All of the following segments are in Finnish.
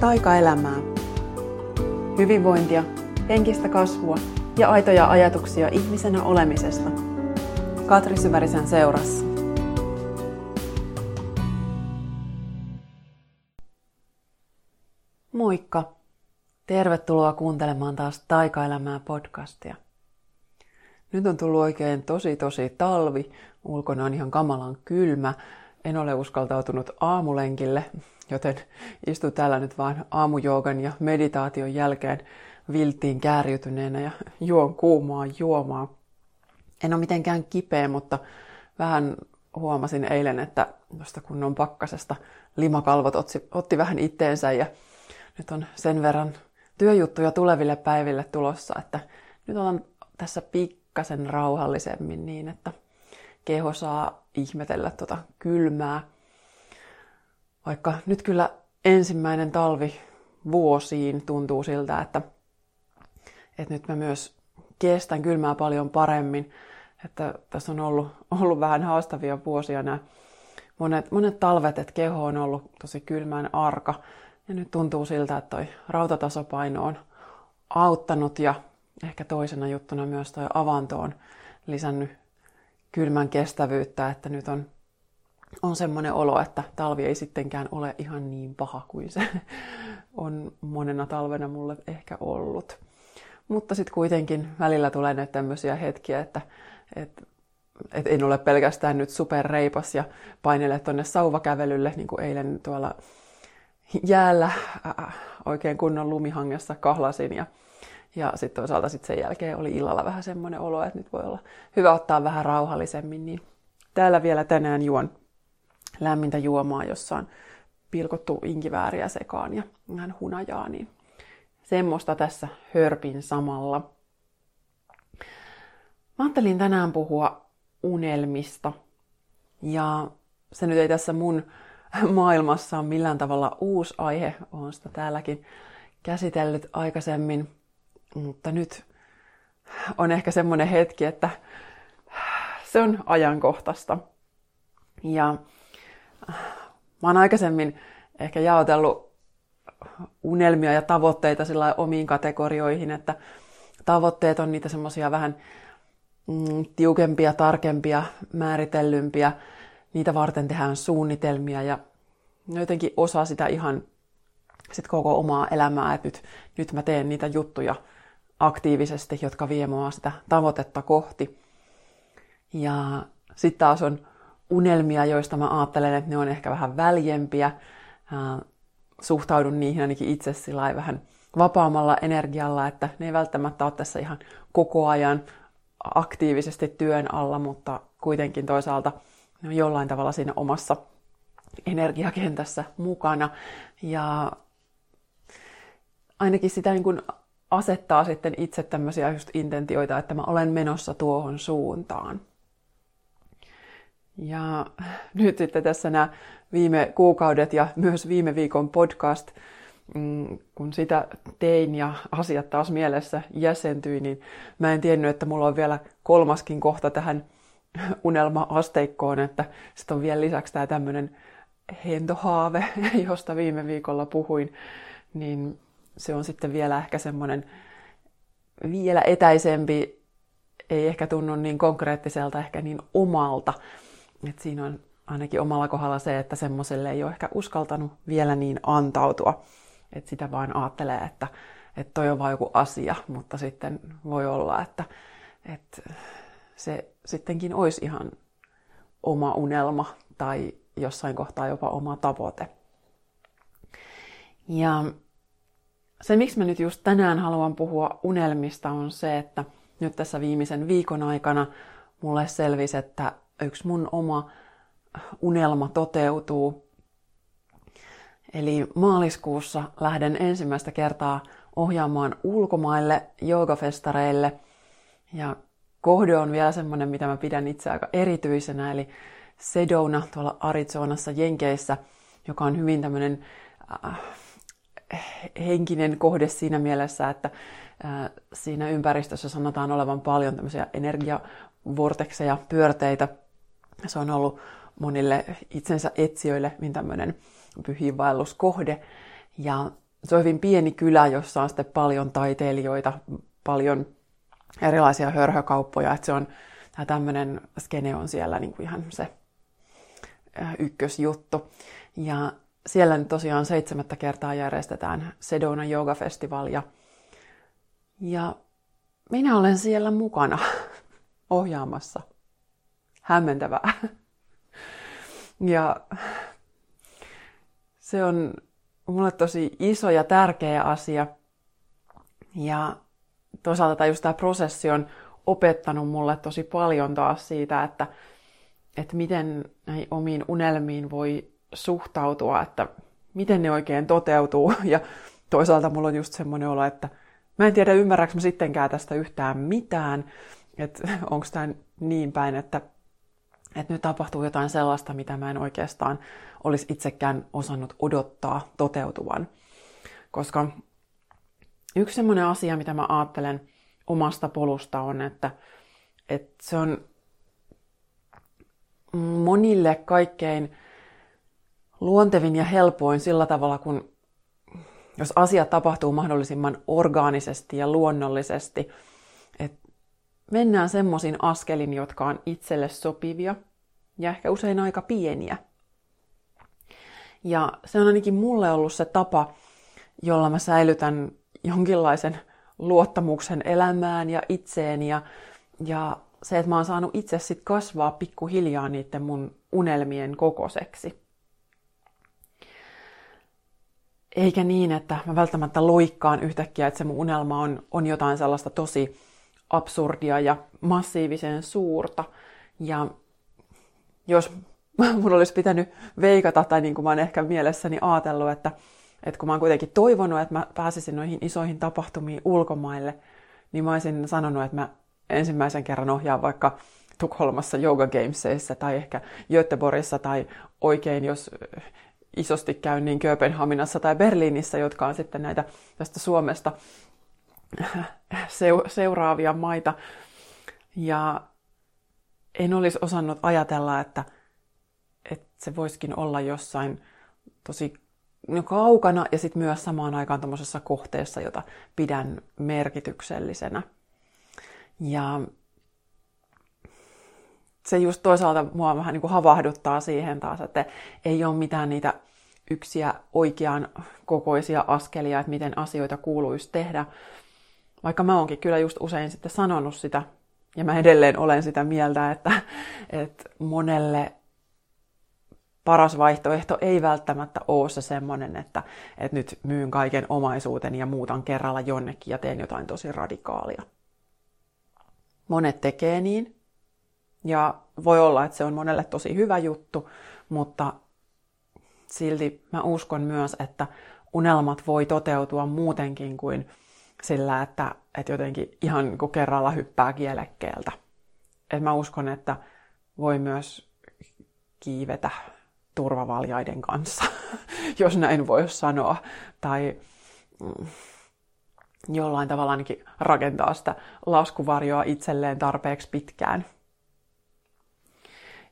taikaelämää. Hyvinvointia, henkistä kasvua ja aitoja ajatuksia ihmisenä olemisesta. Katri Syvärisen seurassa. Moikka! Tervetuloa kuuntelemaan taas Taikaelämää podcastia. Nyt on tullut oikein tosi tosi talvi. Ulkona on ihan kamalan kylmä. En ole uskaltautunut aamulenkille, joten istun täällä nyt vaan aamujoogan ja meditaation jälkeen viltiin käärytyneenä ja juon kuumaa juomaa. En ole mitenkään kipeä, mutta vähän huomasin eilen, että tuosta kunnon pakkasesta limakalvot otti, otti vähän itteensä ja nyt on sen verran työjuttuja tuleville päiville tulossa, että nyt on tässä pikkasen rauhallisemmin niin, että keho saa ihmetellä tuota kylmää. Vaikka nyt kyllä ensimmäinen talvi vuosiin tuntuu siltä, että, että nyt mä myös kestän kylmää paljon paremmin. Että tässä on ollut, ollut vähän haastavia vuosia nämä monet, monet talvet, että keho on ollut tosi kylmään arka. Ja nyt tuntuu siltä, että toi rautatasopaino on auttanut ja ehkä toisena juttuna myös toi avanto on lisännyt kylmän kestävyyttä, että nyt on, on semmoinen olo, että talvi ei sittenkään ole ihan niin paha kuin se on monena talvena mulle ehkä ollut. Mutta sitten kuitenkin välillä tulee näitä tämmöisiä hetkiä, että, että et en ole pelkästään nyt superreipas ja painele tuonne sauvakävelylle, niin kuin eilen tuolla jäällä oikein kunnon lumihangessa kahlasin ja ja sitten toisaalta sit sen jälkeen oli illalla vähän semmoinen olo, että nyt voi olla hyvä ottaa vähän rauhallisemmin. Niin täällä vielä tänään juon lämmintä juomaa, jossa on pilkottu inkivääriä sekaan ja vähän hunajaa, niin semmoista tässä hörpin samalla. Mä ajattelin tänään puhua unelmista. Ja se nyt ei tässä mun maailmassa ole millään tavalla uusi aihe. Olen sitä täälläkin käsitellyt aikaisemmin. Mutta nyt on ehkä semmoinen hetki, että se on ajankohtaista. Ja mä oon aikaisemmin ehkä jaotellut unelmia ja tavoitteita sillä omiin kategorioihin, että tavoitteet on niitä semmoisia vähän mm, tiukempia, tarkempia, määritellympiä. Niitä varten tehdään suunnitelmia ja jotenkin osa sitä ihan sit koko omaa elämää, että nyt, nyt mä teen niitä juttuja aktiivisesti, jotka vie mua sitä tavoitetta kohti. Ja sitten taas on unelmia, joista mä ajattelen, että ne on ehkä vähän väljempiä. Suhtaudun niihin ainakin itse sillä vähän vapaammalla energialla, että ne ei välttämättä ole tässä ihan koko ajan aktiivisesti työn alla, mutta kuitenkin toisaalta ne on jollain tavalla siinä omassa energiakentässä mukana. Ja ainakin sitä niin kuin asettaa sitten itse tämmöisiä just intentioita, että mä olen menossa tuohon suuntaan. Ja nyt sitten tässä nämä viime kuukaudet ja myös viime viikon podcast, mm, kun sitä tein ja asiat taas mielessä jäsentyi, niin mä en tiennyt, että mulla on vielä kolmaskin kohta tähän unelma-asteikkoon, että sitten on vielä lisäksi tämä tämmöinen hentohaave, josta viime viikolla puhuin, niin se on sitten vielä ehkä semmoinen vielä etäisempi, ei ehkä tunnu niin konkreettiselta, ehkä niin omalta. Et siinä on ainakin omalla kohdalla se, että semmoiselle ei ole ehkä uskaltanut vielä niin antautua. Että sitä vaan ajattelee, että, että toi on vain joku asia, mutta sitten voi olla, että, että se sittenkin olisi ihan oma unelma tai jossain kohtaa jopa oma tavoite. Ja se, miksi mä nyt just tänään haluan puhua unelmista, on se, että nyt tässä viimeisen viikon aikana mulle selvisi, että yksi mun oma unelma toteutuu. Eli maaliskuussa lähden ensimmäistä kertaa ohjaamaan ulkomaille joogafestareille. Ja kohde on vielä semmoinen, mitä mä pidän itse aika erityisenä, eli Sedona tuolla Arizonassa Jenkeissä, joka on hyvin tämmöinen äh, henkinen kohde siinä mielessä, että siinä ympäristössä sanotaan olevan paljon tämmöisiä energiavortekseja, pyörteitä. Se on ollut monille itsensä etsijöille niin tämmöinen pyhiinvaelluskohde. Ja se on hyvin pieni kylä, jossa on sitten paljon taiteilijoita, paljon erilaisia hörhökauppoja, että se on, tämä tämmöinen skene on siellä niin kuin ihan se ykkösjuttu. Ja siellä nyt tosiaan seitsemättä kertaa järjestetään Sedona Yoga Festival ja, minä olen siellä mukana ohjaamassa. Hämmentävää. Ja se on mulle tosi iso ja tärkeä asia. Ja toisaalta just tämä prosessi on opettanut mulle tosi paljon taas siitä, että, että miten näihin omiin unelmiin voi suhtautua, että miten ne oikein toteutuu. Ja toisaalta mulla on just semmoinen olo, että mä en tiedä ymmärräks mä sittenkään tästä yhtään mitään, että onko tämä niin päin, että, että nyt tapahtuu jotain sellaista, mitä mä en oikeastaan olisi itsekään osannut odottaa toteutuvan. Koska yksi semmoinen asia, mitä mä ajattelen omasta polusta on, että, että se on monille kaikkein luontevin ja helpoin sillä tavalla, kun jos asiat tapahtuu mahdollisimman orgaanisesti ja luonnollisesti, että mennään semmoisiin askelin, jotka on itselle sopivia ja ehkä usein aika pieniä. Ja se on ainakin mulle ollut se tapa, jolla mä säilytän jonkinlaisen luottamuksen elämään ja itseen ja, ja se, että mä oon saanut itse sit kasvaa pikkuhiljaa niiden mun unelmien kokoseksi. Eikä niin, että mä välttämättä loikkaan yhtäkkiä, että se mun unelma on, on jotain sellaista tosi absurdia ja massiivisen suurta. Ja jos mun olisi pitänyt veikata, tai niin kuin mä oon ehkä mielessäni ajatellut, että, että kun mä oon kuitenkin toivonut, että mä pääsisin noihin isoihin tapahtumiin ulkomaille, niin mä olisin sanonut, että mä ensimmäisen kerran ohjaan vaikka Tukholmassa Yoga Gamesissa tai ehkä Göteborgissa tai oikein, jos isosti käyn niin Kööpenhaminassa tai Berliinissä, jotka on sitten näitä tästä Suomesta seuraavia maita. Ja en olisi osannut ajatella, että, että se voisikin olla jossain tosi kaukana ja sitten myös samaan aikaan tuommoisessa kohteessa, jota pidän merkityksellisenä. Ja se just toisaalta mua vähän niin kuin havahduttaa siihen taas, että ei ole mitään niitä yksiä oikean kokoisia askelia, että miten asioita kuuluisi tehdä. Vaikka mä oonkin kyllä just usein sitten sanonut sitä, ja mä edelleen olen sitä mieltä, että, että monelle paras vaihtoehto ei välttämättä ole se semmoinen, että, että nyt myyn kaiken omaisuuteni ja muutan kerralla jonnekin ja teen jotain tosi radikaalia. Monet tekee niin, ja voi olla, että se on monelle tosi hyvä juttu, mutta silti mä uskon myös, että unelmat voi toteutua muutenkin kuin sillä, että, että jotenkin ihan niin kuin kerralla hyppää kielekkeeltä. Et mä uskon, että voi myös kiivetä turvavaljaiden kanssa, jos näin voi sanoa. Tai mm, jollain tavalla ainakin rakentaa sitä laskuvarjoa itselleen tarpeeksi pitkään.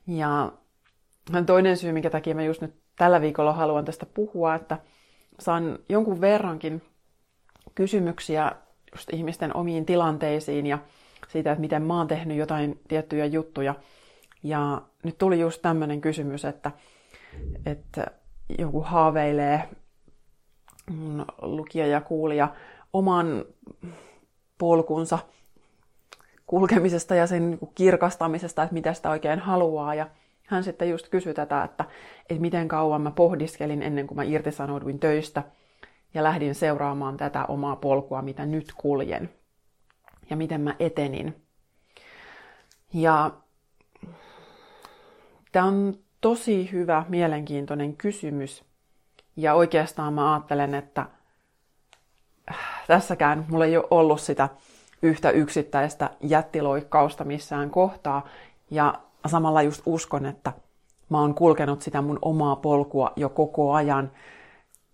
Ja toinen syy, minkä takia mä just nyt tällä viikolla haluan tästä puhua, että saan jonkun verrankin kysymyksiä just ihmisten omiin tilanteisiin ja siitä, että miten mä oon tehnyt jotain tiettyjä juttuja. Ja nyt tuli just tämmöinen kysymys, että, että joku haaveilee lukija ja kuulija oman polkunsa kulkemisesta ja sen niin kirkastamisesta, että mitä sitä oikein haluaa. Ja hän sitten just kysyi tätä, että, että miten kauan mä pohdiskelin ennen kuin mä irtisanouduin töistä ja lähdin seuraamaan tätä omaa polkua, mitä nyt kuljen. Ja miten mä etenin. Ja tämä on tosi hyvä, mielenkiintoinen kysymys. Ja oikeastaan mä ajattelen, että tässäkään mulla ei ole ollut sitä yhtä yksittäistä jättiloikkausta missään kohtaa. Ja samalla just uskon, että mä oon kulkenut sitä mun omaa polkua jo koko ajan,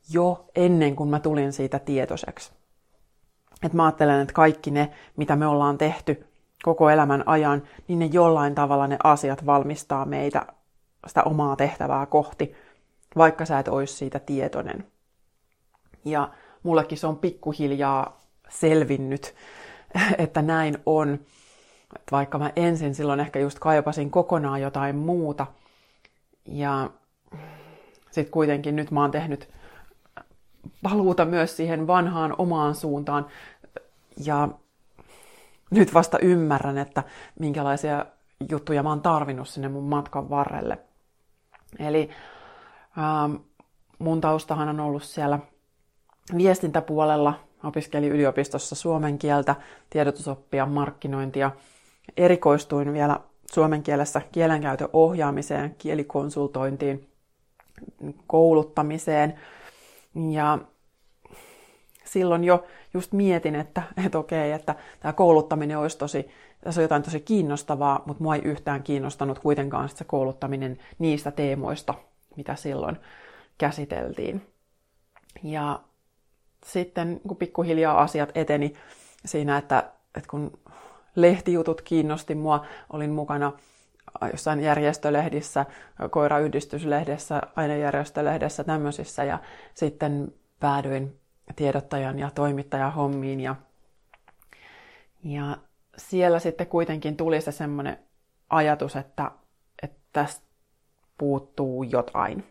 jo ennen kuin mä tulin siitä tietoiseksi. Et mä ajattelen, että kaikki ne, mitä me ollaan tehty koko elämän ajan, niin ne jollain tavalla ne asiat valmistaa meitä sitä omaa tehtävää kohti, vaikka sä et olisi siitä tietoinen. Ja mullekin se on pikkuhiljaa selvinnyt, että näin on. Että vaikka mä ensin silloin ehkä just kaipasin kokonaan jotain muuta. Ja sitten kuitenkin nyt mä oon tehnyt paluuta myös siihen vanhaan omaan suuntaan. Ja nyt vasta ymmärrän, että minkälaisia juttuja mä oon tarvinnut sinne mun matkan varrelle. Eli ähm, mun taustahan on ollut siellä viestintäpuolella, opiskelin yliopistossa suomen kieltä, tiedotusoppia, markkinointia. Erikoistuin vielä suomen kielessä kielenkäytön ohjaamiseen, kielikonsultointiin, kouluttamiseen. Ja silloin jo just mietin, että, että okei, että tämä kouluttaminen olisi tosi, tässä on jotain tosi kiinnostavaa, mutta mua ei yhtään kiinnostanut kuitenkaan se kouluttaminen niistä teemoista, mitä silloin käsiteltiin. Ja sitten kun pikkuhiljaa asiat eteni siinä, että, että kun lehtijutut kiinnosti mua, olin mukana jossain järjestölehdissä, koirayhdistyslehdessä, ainejärjestölehdessä, tämmöisissä, ja sitten päädyin tiedottajan ja toimittajan hommiin, ja, ja siellä sitten kuitenkin tuli se semmoinen ajatus, että, että tästä puuttuu jotain.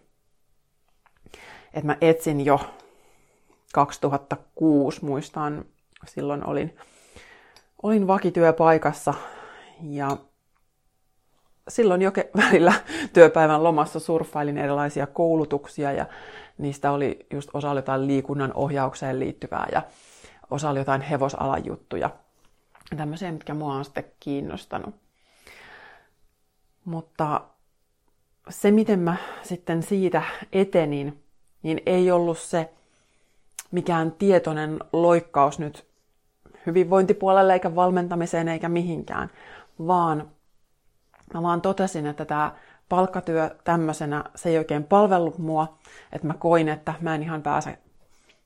Että mä etsin jo 2006, muistan, silloin olin, olin vakityöpaikassa ja silloin jo välillä työpäivän lomassa surffailin erilaisia koulutuksia ja niistä oli just osa oli jotain liikunnan ohjaukseen liittyvää ja osa oli jotain hevosalan juttuja. Tämmöisiä, mitkä mua on sitten kiinnostanut. Mutta se, miten mä sitten siitä etenin, niin ei ollut se mikään tietoinen loikkaus nyt hyvinvointipuolelle eikä valmentamiseen eikä mihinkään, vaan mä vaan totesin, että tämä palkkatyö tämmöisenä, se ei oikein palvellut mua, että mä koin, että mä en ihan pääse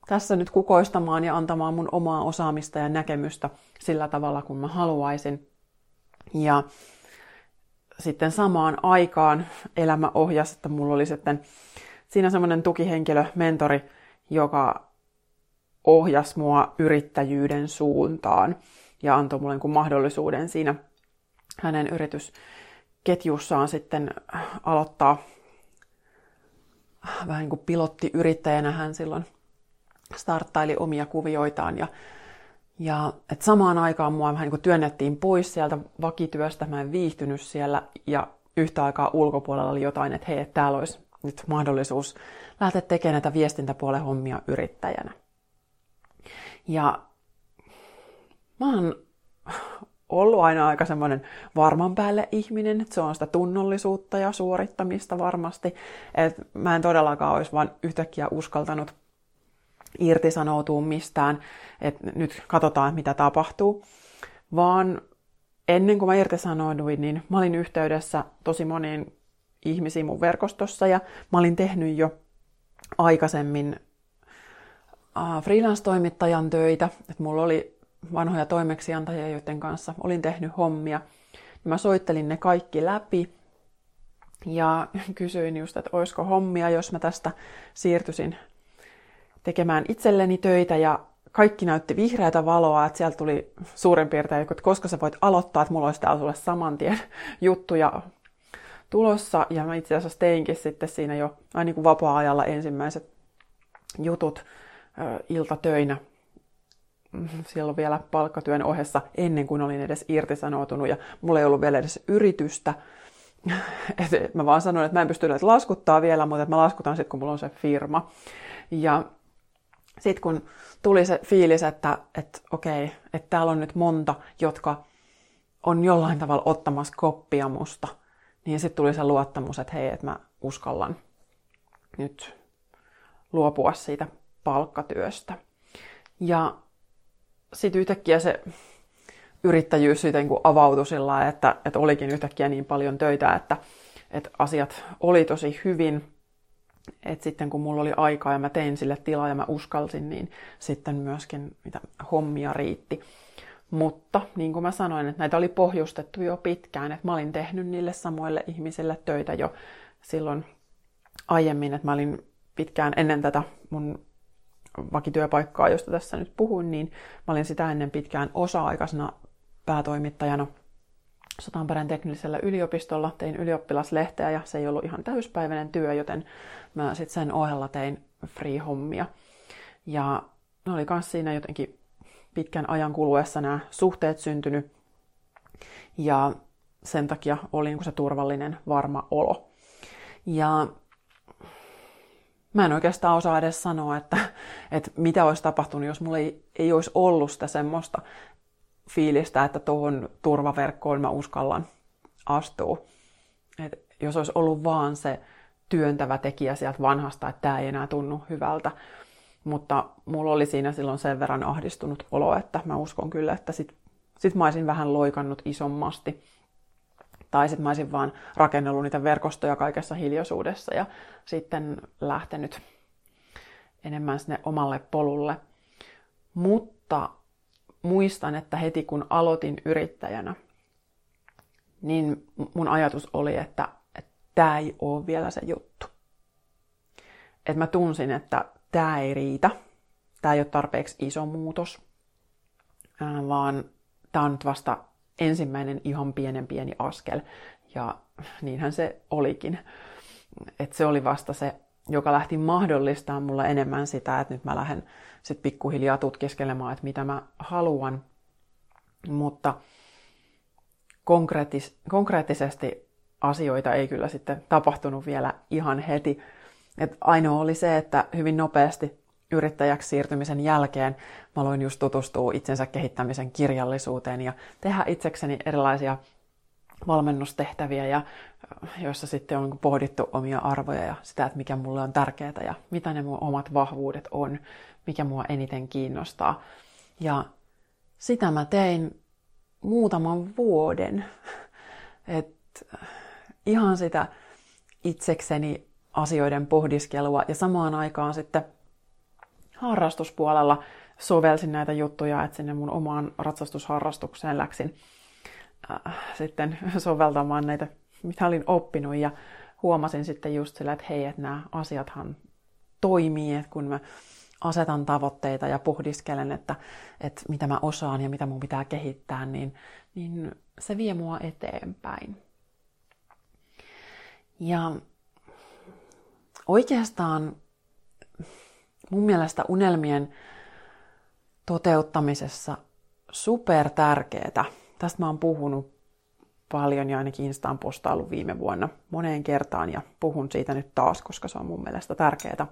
tässä nyt kukoistamaan ja antamaan mun omaa osaamista ja näkemystä sillä tavalla, kun mä haluaisin. Ja sitten samaan aikaan elämä ohjasi, että mulla oli sitten siinä semmoinen tukihenkilö, mentori, joka ohjasi mua yrittäjyyden suuntaan ja antoi mulle niin mahdollisuuden siinä hänen yritysketjussaan sitten aloittaa vähän niin kuin pilottiyrittäjänä hän silloin starttaili omia kuvioitaan ja ja et samaan aikaan mua vähän niin kuin työnnettiin pois sieltä vakityöstä, mä en viihtynyt siellä ja yhtä aikaa ulkopuolella oli jotain, että hei, täällä olisi nyt mahdollisuus lähteä tekemään näitä viestintäpuolen hommia yrittäjänä. Ja mä oon ollut aina aika semmoinen varman päälle ihminen, että se on sitä tunnollisuutta ja suorittamista varmasti. että mä en todellakaan olisi vaan yhtäkkiä uskaltanut irtisanoutua mistään, että nyt katsotaan, mitä tapahtuu. Vaan ennen kuin mä irtisanouduin, niin mä olin yhteydessä tosi moniin ihmisiin mun verkostossa ja mä olin tehnyt jo aikaisemmin freelance-toimittajan töitä, että mulla oli vanhoja toimeksiantajia, joiden kanssa olin tehnyt hommia. Mä soittelin ne kaikki läpi ja kysyin just, että olisiko hommia, jos mä tästä siirtyisin tekemään itselleni töitä ja kaikki näytti vihreätä valoa, että sieltä tuli suurin piirtein, että koska sä voit aloittaa, että mulla olisi täällä sulle saman tien juttuja tulossa. Ja mä itse asiassa teinkin sitten siinä jo aina niin kuin vapaa-ajalla ensimmäiset jutut iltatöinä silloin vielä palkkatyön ohessa ennen kuin olin edes irtisanoutunut ja mulla ei ollut vielä edes yritystä. Et mä vaan sanoin, että mä en pysty näitä laskuttaa vielä, mutta mä laskutan sitten, kun mulla on se firma. Ja sitten kun tuli se fiilis, että, että okei, että täällä on nyt monta, jotka on jollain tavalla ottamassa koppia musta, niin sitten tuli se luottamus, että hei, että mä uskallan nyt luopua siitä palkkatyöstä. Ja sitten yhtäkkiä se yrittäjyys sitten avautui sillä että, että olikin yhtäkkiä niin paljon töitä, että, että asiat oli tosi hyvin et sitten kun mulla oli aikaa ja mä tein sille tilaa ja mä uskalsin, niin sitten myöskin mitä hommia riitti. Mutta niin kuin mä sanoin, että näitä oli pohjustettu jo pitkään, että mä olin tehnyt niille samoille ihmisille töitä jo silloin aiemmin, että mä olin pitkään ennen tätä mun vakityöpaikkaa, josta tässä nyt puhun, niin mä olin sitä ennen pitkään osa-aikaisena päätoimittajana Sotamperän teknisellä yliopistolla. Tein ylioppilaslehteä ja se ei ollut ihan täyspäiväinen työ, joten mä sitten sen ohella tein free-hommia. Ja ne oli myös siinä jotenkin pitkän ajan kuluessa nämä suhteet syntynyt. Ja sen takia oli niin se turvallinen, varma olo. Ja mä en oikeastaan osaa edes sanoa, että, että mitä olisi tapahtunut, jos mulla ei, ei olisi ollut sitä semmoista fiilistä, että tuohon turvaverkkoon mä uskallan astua. Et jos olisi ollut vaan se työntävä tekijä sieltä vanhasta, että tämä ei enää tunnu hyvältä. Mutta mulla oli siinä silloin sen verran ahdistunut olo, että mä uskon kyllä, että sit, sit mä olisin vähän loikannut isommasti. Tai sitten mä olisin vaan rakennellut niitä verkostoja kaikessa hiljaisuudessa ja sitten lähtenyt enemmän sinne omalle polulle. Mutta muistan, että heti kun aloitin yrittäjänä, niin mun ajatus oli, että tämä ei ole vielä se juttu. Että mä tunsin, että tämä ei riitä, tämä ei ole tarpeeksi iso muutos, vaan tämä on nyt vasta ensimmäinen ihan pienen pieni askel. Ja niinhän se olikin. Että se oli vasta se, joka lähti mahdollistamaan mulle enemmän sitä, että nyt mä lähden sitten pikkuhiljaa tutkiskelemaan, että mitä mä haluan. Mutta konkreettis- konkreettisesti asioita ei kyllä sitten tapahtunut vielä ihan heti. Et ainoa oli se, että hyvin nopeasti yrittäjäksi siirtymisen jälkeen mä aloin just tutustua itsensä kehittämisen kirjallisuuteen ja tehdä itsekseni erilaisia valmennustehtäviä, ja, joissa sitten on pohdittu omia arvoja ja sitä, että mikä mulle on tärkeää ja mitä ne mun omat vahvuudet on, mikä mua eniten kiinnostaa. Ja sitä mä tein muutaman vuoden. Et ihan sitä itsekseni asioiden pohdiskelua ja samaan aikaan sitten harrastuspuolella sovelsin näitä juttuja, että sinne mun omaan ratsastusharrastukseen läksin äh, sitten soveltamaan näitä, mitä olin oppinut ja huomasin sitten just sillä, että hei, että nämä asiathan toimii, että kun mä asetan tavoitteita ja pohdiskelen, että, että mitä mä osaan ja mitä mun pitää kehittää, niin, niin se vie mua eteenpäin. Ja oikeastaan mun mielestä unelmien toteuttamisessa super tärkeää. Tästä mä oon puhunut paljon ja ainakin Instaan postailu viime vuonna moneen kertaan ja puhun siitä nyt taas, koska se on mun mielestä tärkeää.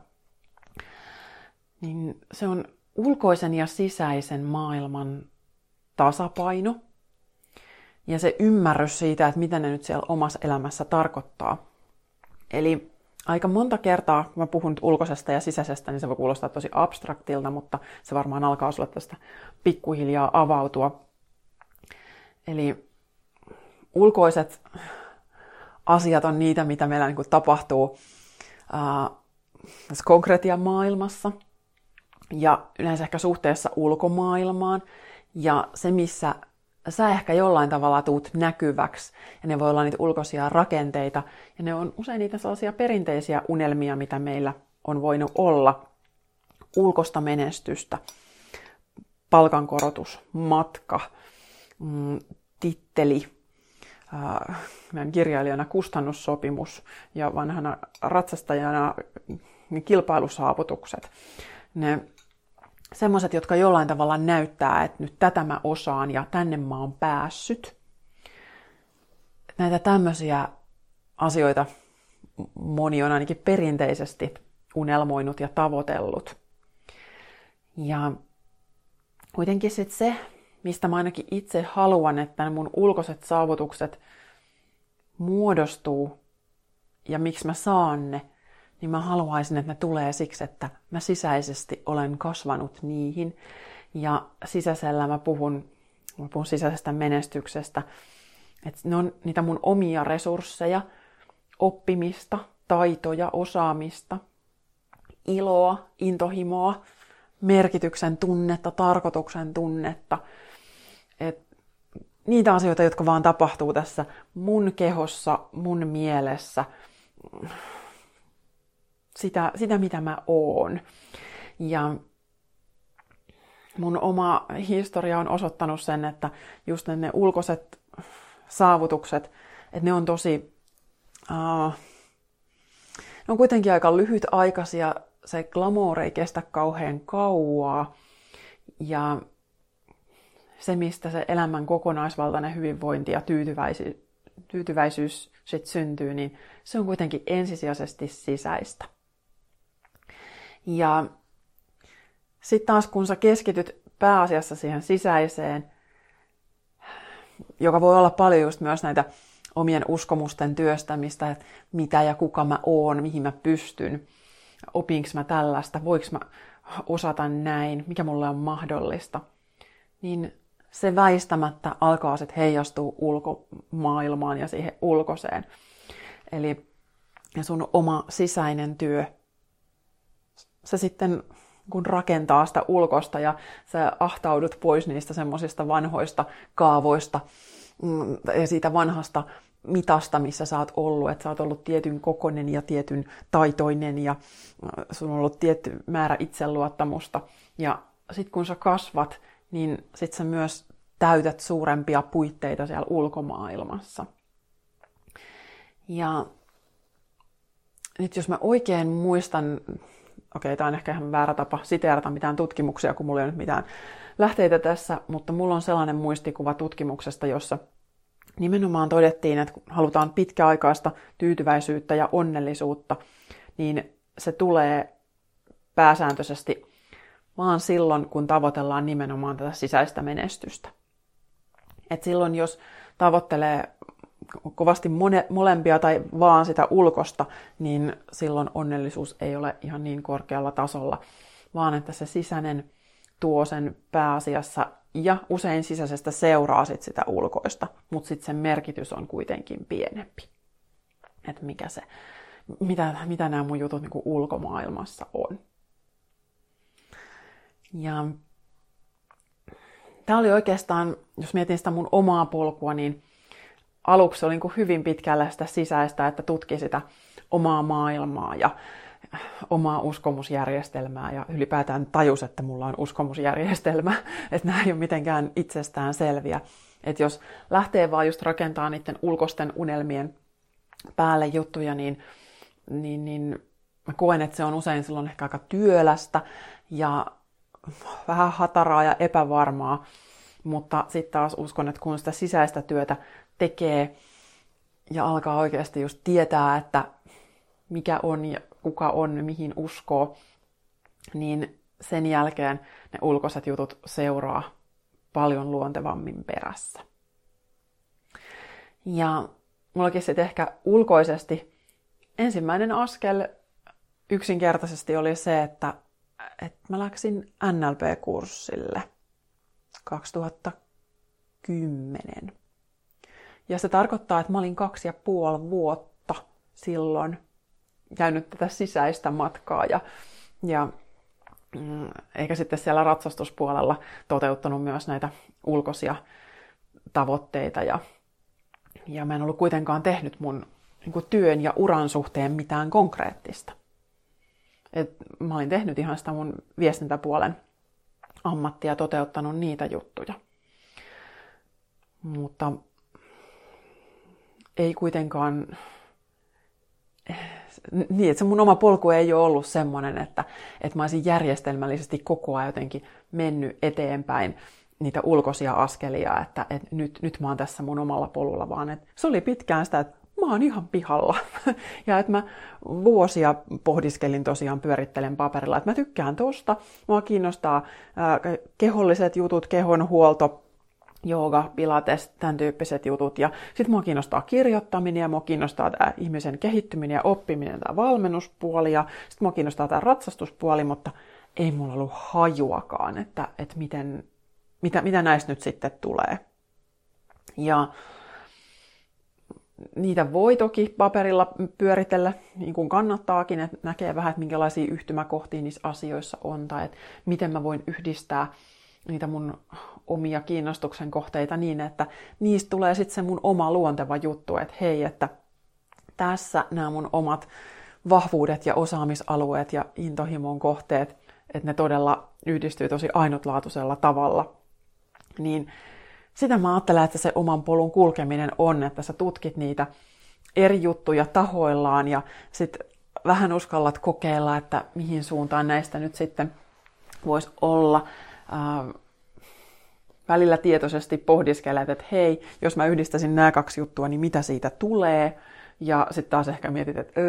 Niin se on ulkoisen ja sisäisen maailman tasapaino ja se ymmärrys siitä, että mitä ne nyt siellä omassa elämässä tarkoittaa. Eli aika monta kertaa, kun mä puhun ulkoisesta ja sisäisestä, niin se voi kuulostaa tosi abstraktilta, mutta se varmaan alkaa sulle tästä pikkuhiljaa avautua. Eli ulkoiset asiat on niitä, mitä meillä niin kuin tapahtuu äh, tässä konkretian maailmassa ja yleensä ehkä suhteessa ulkomaailmaan. Ja se, missä sä ehkä jollain tavalla tuut näkyväksi. Ja ne voi olla niitä ulkoisia rakenteita. Ja ne on usein niitä sellaisia perinteisiä unelmia, mitä meillä on voinut olla. Ulkosta menestystä, palkankorotus, matka, mm, titteli, äh, kirjailijana kustannussopimus ja vanhana ratsastajana kilpailusaavutukset. Ne semmoiset, jotka jollain tavalla näyttää, että nyt tätä mä osaan ja tänne mä oon päässyt. Näitä tämmöisiä asioita moni on ainakin perinteisesti unelmoinut ja tavoitellut. Ja kuitenkin sitten se, mistä mä ainakin itse haluan, että mun ulkoiset saavutukset muodostuu ja miksi mä saan ne, niin mä haluaisin, että ne tulee siksi, että mä sisäisesti olen kasvanut niihin. Ja sisäisellä mä puhun, mä puhun sisäisestä menestyksestä, että ne on niitä mun omia resursseja, oppimista, taitoja, osaamista, iloa, intohimoa, merkityksen tunnetta, tarkoituksen tunnetta. Et niitä asioita, jotka vaan tapahtuu tässä mun kehossa, mun mielessä, sitä, sitä mitä mä oon. Ja mun oma historia on osoittanut sen, että just ne, ne ulkoiset saavutukset, että ne on tosi, uh, ne on kuitenkin aika lyhytaikaisia, se glamour ei kestä kauhean kauaa, ja se, mistä se elämän kokonaisvaltainen hyvinvointi ja tyytyväisyys, tyytyväisyys sit syntyy, niin se on kuitenkin ensisijaisesti sisäistä. Ja sitten taas kun sä keskityt pääasiassa siihen sisäiseen, joka voi olla paljon just myös näitä omien uskomusten työstämistä, että mitä ja kuka mä oon, mihin mä pystyn, opinko mä tällaista, voiko mä osata näin, mikä mulle on mahdollista, niin se väistämättä alkaa sitten heijastua ulkomaailmaan ja siihen ulkoiseen. Eli sun oma sisäinen työ, se sitten kun rakentaa sitä ulkosta ja sä ahtaudut pois niistä semmoisista vanhoista kaavoista mm, ja siitä vanhasta mitasta, missä sä oot ollut, että sä oot ollut tietyn kokonen ja tietyn taitoinen ja äh, sun on ollut tietty määrä itseluottamusta. Ja sitten kun sä kasvat, niin sit sä myös täytät suurempia puitteita siellä ulkomaailmassa. Ja nyt jos mä oikein muistan, okei, tämä on ehkä ihan väärä tapa siteerata mitään tutkimuksia, kun mulla ei ole nyt mitään lähteitä tässä, mutta mulla on sellainen muistikuva tutkimuksesta, jossa nimenomaan todettiin, että kun halutaan pitkäaikaista tyytyväisyyttä ja onnellisuutta, niin se tulee pääsääntöisesti vaan silloin, kun tavoitellaan nimenomaan tätä sisäistä menestystä. Et silloin, jos tavoittelee kovasti mone, molempia tai vaan sitä ulkosta, niin silloin onnellisuus ei ole ihan niin korkealla tasolla, vaan että se sisäinen tuo sen pääasiassa ja usein sisäisestä seuraa sit sitä ulkoista, mutta sitten sen merkitys on kuitenkin pienempi. Että mikä se, mitä, mitä nämä mun jutut niin ulkomaailmassa on. Ja tämä oli oikeastaan, jos mietin sitä mun omaa polkua, niin aluksi oli niin hyvin pitkällä sitä sisäistä, että tutki sitä omaa maailmaa ja omaa uskomusjärjestelmää ja ylipäätään tajus, että mulla on uskomusjärjestelmä, että nämä ei ole mitenkään itsestään selviä. Että jos lähtee vaan just rakentamaan niiden ulkoisten unelmien päälle juttuja, niin, niin, niin mä koen, että se on usein silloin ehkä aika työlästä ja vähän hataraa ja epävarmaa, mutta sitten taas uskon, että kun sitä sisäistä työtä tekee ja alkaa oikeasti just tietää, että mikä on ja kuka on, mihin uskoo, niin sen jälkeen ne ulkoiset jutut seuraa paljon luontevammin perässä. Ja mullakin sitten ehkä ulkoisesti ensimmäinen askel yksinkertaisesti oli se, että, että mä läksin NLP-kurssille 2010. Ja se tarkoittaa, että mä olin kaksi ja puoli vuotta silloin käynyt tätä sisäistä matkaa ja, ja mm, eikä sitten siellä ratsastuspuolella toteuttanut myös näitä ulkoisia tavoitteita ja, ja mä en ollut kuitenkaan tehnyt mun niin kuin työn ja uran suhteen mitään konkreettista. Et mä olin tehnyt ihan sitä mun viestintäpuolen ammattia toteuttanut niitä juttuja. Mutta ei kuitenkaan niin, että se mun oma polku ei ole ollut semmoinen, että, että mä olisin järjestelmällisesti koko ajan jotenkin mennyt eteenpäin niitä ulkoisia askelia, että, että nyt, nyt mä oon tässä mun omalla polulla, vaan että se oli pitkään sitä, että mä oon ihan pihalla. ja että mä vuosia pohdiskelin tosiaan, pyörittelen paperilla, että mä tykkään tosta, mua kiinnostaa keholliset jutut, kehonhuolto, jooga, pilates, tämän tyyppiset jutut. Ja sitten mua kiinnostaa kirjoittaminen ja mua kiinnostaa tämä ihmisen kehittyminen ja oppiminen, tämä valmennuspuoli ja sitten mua kiinnostaa tämä ratsastuspuoli, mutta ei mulla ollut hajuakaan, että, että miten, mitä, mitä näistä nyt sitten tulee. Ja niitä voi toki paperilla pyöritellä, niin kuin kannattaakin, että näkee vähän, että minkälaisia yhtymäkohtia niissä asioissa on, tai että miten mä voin yhdistää niitä mun omia kiinnostuksen kohteita niin, että niistä tulee sitten se mun oma luonteva juttu, että hei, että tässä nämä mun omat vahvuudet ja osaamisalueet ja intohimon kohteet, että ne todella yhdistyy tosi ainutlaatuisella tavalla. Niin sitä mä ajattelen, että se oman polun kulkeminen on, että sä tutkit niitä eri juttuja tahoillaan ja sitten vähän uskallat kokeilla, että mihin suuntaan näistä nyt sitten voisi olla. Äh, välillä tietoisesti pohdiskelet, että hei, jos mä yhdistäisin nämä kaksi juttua, niin mitä siitä tulee? Ja sitten taas ehkä mietit, että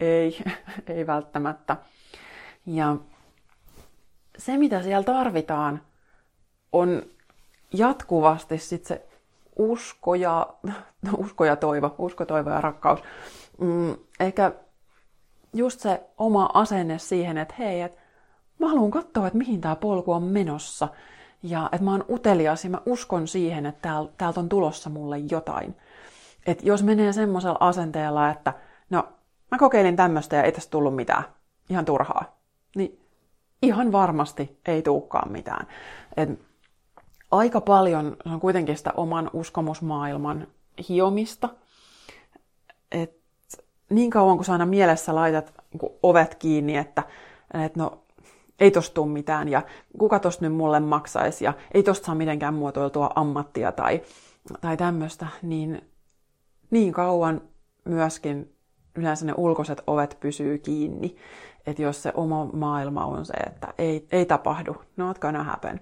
ei, ei välttämättä. Ja se, mitä siellä tarvitaan, on jatkuvasti sit se usko ja, usko ja toivo, usko, toivo ja rakkaus. Mm, ehkä just se oma asenne siihen, että hei, että mä haluan katsoa, että mihin tämä polku on menossa. Ja että mä oon utelias ja mä uskon siihen, että täältä on tulossa mulle jotain. Että jos menee semmoisella asenteella, että no mä kokeilin tämmöistä ja ei tästä tullut mitään, ihan turhaa, niin ihan varmasti ei tulekaan mitään. Et aika paljon se on kuitenkin sitä oman uskomusmaailman hiomista. Et niin kauan kun sä aina mielessä laitat niin ovet kiinni, että, että no ei tosta tule mitään ja kuka tosta nyt mulle maksaisi ja ei tosta saa mitenkään muotoiltua ammattia tai, tai tämmöistä, niin niin kauan myöskin yleensä ne ulkoiset ovet pysyy kiinni. Että jos se oma maailma on se, että ei, ei tapahdu, not gonna happen,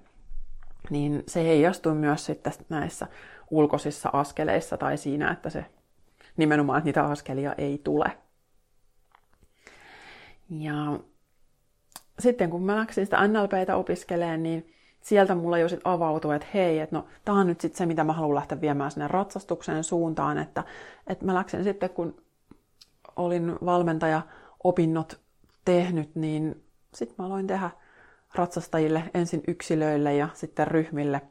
niin se heijastuu myös sitten näissä ulkoisissa askeleissa tai siinä, että se nimenomaan, että niitä askelia ei tule. Ja sitten kun mä läksin sitä NLPtä opiskelemaan, niin sieltä mulla jo sitten avautui, että hei, että no tämä on nyt sitten se, mitä mä haluan lähteä viemään sinne ratsastuksen suuntaan, että, että mä läksin sitten, kun olin valmentaja opinnot tehnyt, niin sitten mä aloin tehdä ratsastajille ensin yksilöille ja sitten ryhmille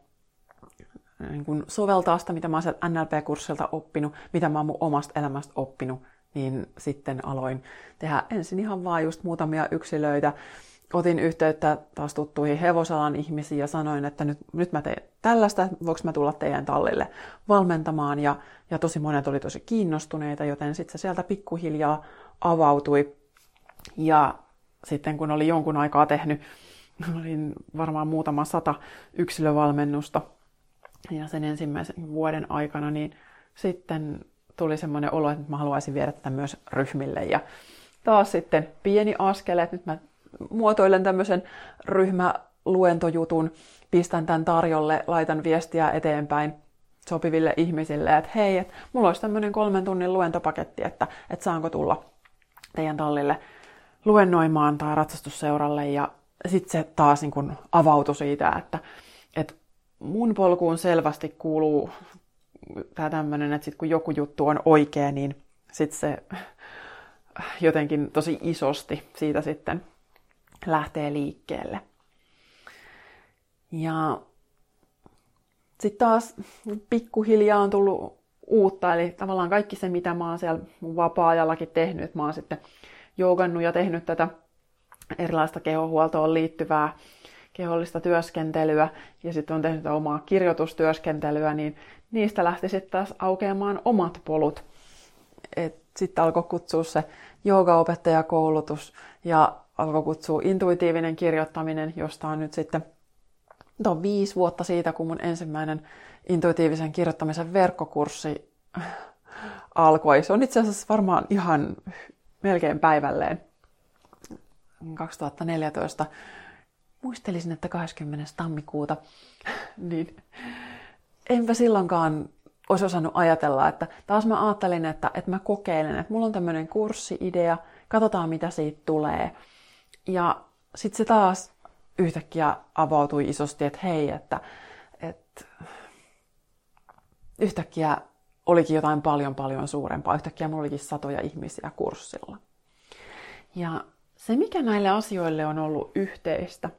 niin kun soveltaa sitä, mitä mä oon NLP-kurssilta oppinut, mitä mä oon mun omasta elämästä oppinut, niin sitten aloin tehdä ensin ihan vaan just muutamia yksilöitä, otin yhteyttä taas tuttuihin hevosalan ihmisiin ja sanoin, että nyt, nyt mä teen tällaista, voiko mä tulla teidän tallille valmentamaan. Ja, ja tosi monet oli tosi kiinnostuneita, joten sitten se sieltä pikkuhiljaa avautui. Ja sitten kun oli jonkun aikaa tehnyt, olin varmaan muutama sata yksilövalmennusta ja sen ensimmäisen vuoden aikana, niin sitten tuli semmoinen olo, että mä haluaisin viedä tätä myös ryhmille. Ja taas sitten pieni askel, että nyt mä muotoilen tämmöisen ryhmäluentojutun, pistän tämän tarjolle, laitan viestiä eteenpäin sopiville ihmisille, että hei, että mulla olisi tämmöinen kolmen tunnin luentopaketti, että, että saanko tulla teidän tallille luennoimaan tai ratsastusseuralle. Ja sitten se taas niin kun avautui siitä, että, että mun polkuun selvästi kuuluu tämä tämmöinen, että sit kun joku juttu on oikea, niin sitten se jotenkin tosi isosti siitä sitten lähtee liikkeelle. Ja sitten taas pikkuhiljaa on tullut uutta, eli tavallaan kaikki se, mitä mä oon siellä mun vapaa-ajallakin tehnyt, mä oon sitten joogannut ja tehnyt tätä erilaista kehohuoltoon liittyvää kehollista työskentelyä ja sitten on tehnyt omaa kirjoitustyöskentelyä, niin niistä lähti sitten taas aukeamaan omat polut. Sitten alkoi kutsua se joogaopettajakoulutus ja alkoi kutsua intuitiivinen kirjoittaminen, josta on nyt sitten on viisi vuotta siitä, kun mun ensimmäinen intuitiivisen kirjoittamisen verkkokurssi alkoi. Se on itse asiassa varmaan ihan melkein päivälleen 2014. Muistelisin, että 20. tammikuuta. niin enpä silloinkaan olisi osannut ajatella, että taas mä ajattelin, että, että mä kokeilen, että mulla on tämmöinen kurssiidea, katsotaan mitä siitä tulee. Ja sitten se taas yhtäkkiä avautui isosti, että hei, että, että yhtäkkiä olikin jotain paljon paljon suurempaa. Yhtäkkiä mulla olikin satoja ihmisiä kurssilla. Ja se, mikä näille asioille on ollut yhteistä,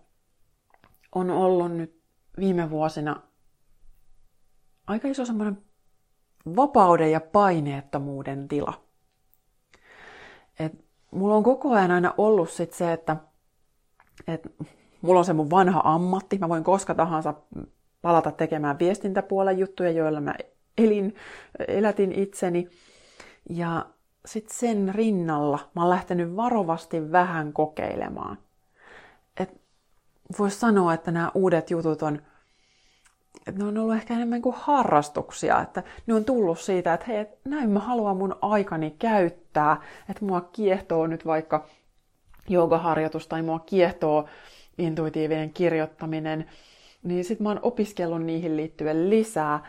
on ollut nyt viime vuosina aika iso semmoinen vapauden ja paineettomuuden tila. Et mulla on koko ajan aina ollut sit se, että, että mulla on se mun vanha ammatti. Mä voin koska tahansa palata tekemään viestintäpuolen juttuja, joilla mä elin, elätin itseni. Ja sitten sen rinnalla mä oon lähtenyt varovasti vähän kokeilemaan. Voisi sanoa, että nämä uudet jutut on, että ne on ollut ehkä enemmän kuin harrastuksia, että ne on tullut siitä, että hei, näin mä haluan mun aikani käyttää, että mua kiehtoo nyt vaikka joogaharjoitus tai mua kiehtoo intuitiivinen kirjoittaminen, niin sitten mä oon opiskellut niihin liittyen lisää,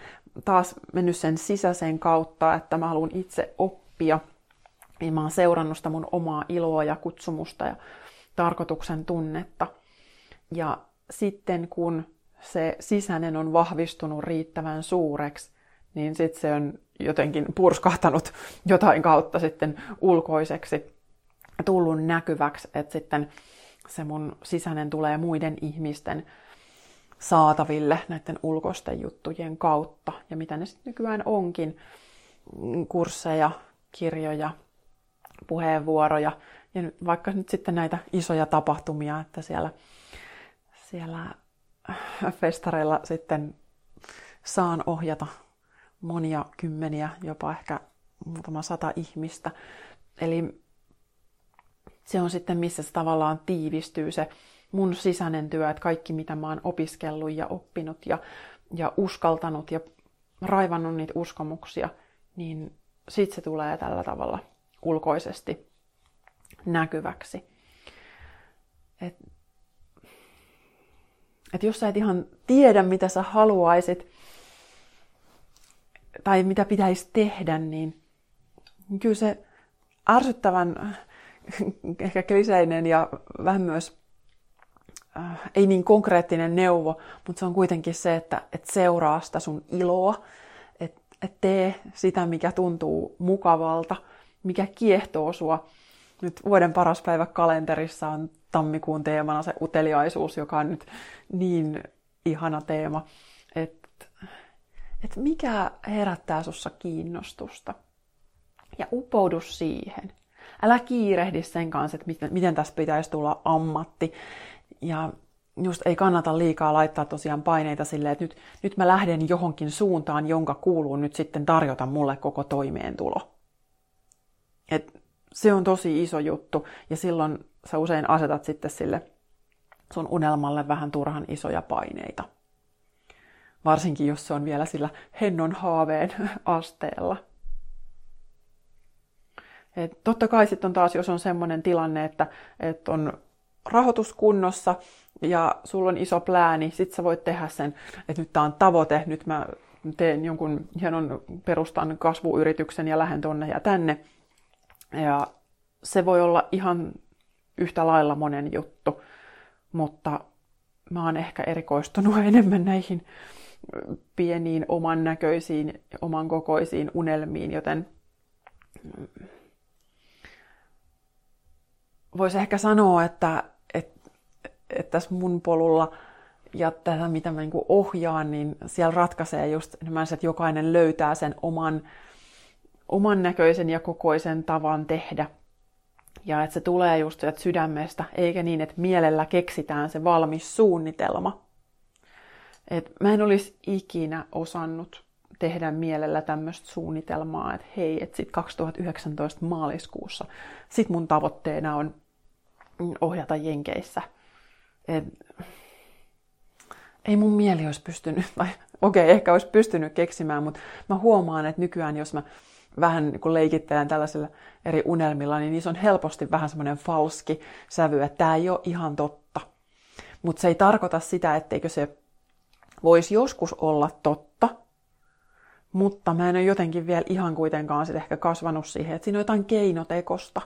taas mennyt sen sisäisen kautta, että mä haluan itse oppia, niin mä oon seurannut sitä mun omaa iloa ja kutsumusta ja tarkoituksen tunnetta. Ja sitten kun se sisäinen on vahvistunut riittävän suureksi, niin sitten se on jotenkin purskahtanut jotain kautta sitten ulkoiseksi, tullut näkyväksi, että sitten se mun sisäinen tulee muiden ihmisten saataville näiden ulkoisten juttujen kautta. Ja mitä ne sitten nykyään onkin, kursseja, kirjoja, puheenvuoroja ja vaikka nyt sitten näitä isoja tapahtumia, että siellä, siellä festareilla sitten saan ohjata monia kymmeniä, jopa ehkä muutama sata ihmistä. Eli se on sitten, missä se tavallaan tiivistyy se mun sisäinen työ, että kaikki mitä mä oon opiskellut ja oppinut ja, ja uskaltanut ja raivannut niitä uskomuksia, niin sit se tulee tällä tavalla ulkoisesti näkyväksi. Et, et jos sä et ihan tiedä, mitä sä haluaisit tai mitä pitäisi tehdä, niin kyllä se ärsyttävän ehkä kliseinen ja vähän myös äh, ei niin konkreettinen neuvo, mutta se on kuitenkin se, että et seuraa sitä sun iloa, että et tee sitä, mikä tuntuu mukavalta, mikä kiehtoo sua. Nyt vuoden paras päivä kalenterissa on tammikuun teemana se uteliaisuus, joka on nyt niin ihana teema, että et mikä herättää sussa kiinnostusta. Ja upoudu siihen. Älä kiirehdi sen kanssa, että miten, miten tästä pitäisi tulla ammatti. Ja just ei kannata liikaa laittaa tosiaan paineita silleen, että nyt, nyt mä lähden johonkin suuntaan, jonka kuuluu nyt sitten tarjota mulle koko toimeentulo. Et se on tosi iso juttu ja silloin sä usein asetat sitten sille sun unelmalle vähän turhan isoja paineita. Varsinkin jos se on vielä sillä hennon haaveen asteella. Et totta kai sitten on taas, jos on semmoinen tilanne, että, että on rahoitus kunnossa ja sulla on iso plääni, sit sä voit tehdä sen, että nyt tämä on tavoite, nyt mä teen jonkun hienon perustan kasvuyrityksen ja lähden tonne ja tänne. Ja se voi olla ihan yhtä lailla monen juttu, mutta mä oon ehkä erikoistunut enemmän näihin pieniin oman näköisiin, oman kokoisiin unelmiin, joten voisi ehkä sanoa, että, että, että tässä mun polulla ja tätä, mitä mä niin ohjaan, niin siellä ratkaisee just se, että jokainen löytää sen oman, oman näköisen ja kokoisen tavan tehdä. Ja että se tulee just sieltä sydämestä, eikä niin, että mielellä keksitään se valmis suunnitelma. Et mä en olisi ikinä osannut tehdä mielellä tämmöistä suunnitelmaa, että hei, että sitten 2019 maaliskuussa sit mun tavoitteena on ohjata Jenkeissä. Et, ei mun mieli olisi pystynyt, tai okei, okay, ehkä olisi pystynyt keksimään, mutta mä huomaan, että nykyään jos mä vähän niin leikittelen tällaisilla eri unelmilla, niin niissä on helposti vähän semmoinen falski sävy, että tämä ei ole ihan totta. Mutta se ei tarkoita sitä, etteikö se voisi joskus olla totta, mutta mä en ole jotenkin vielä ihan kuitenkaan sit ehkä kasvanut siihen, että siinä on jotain keinotekosta.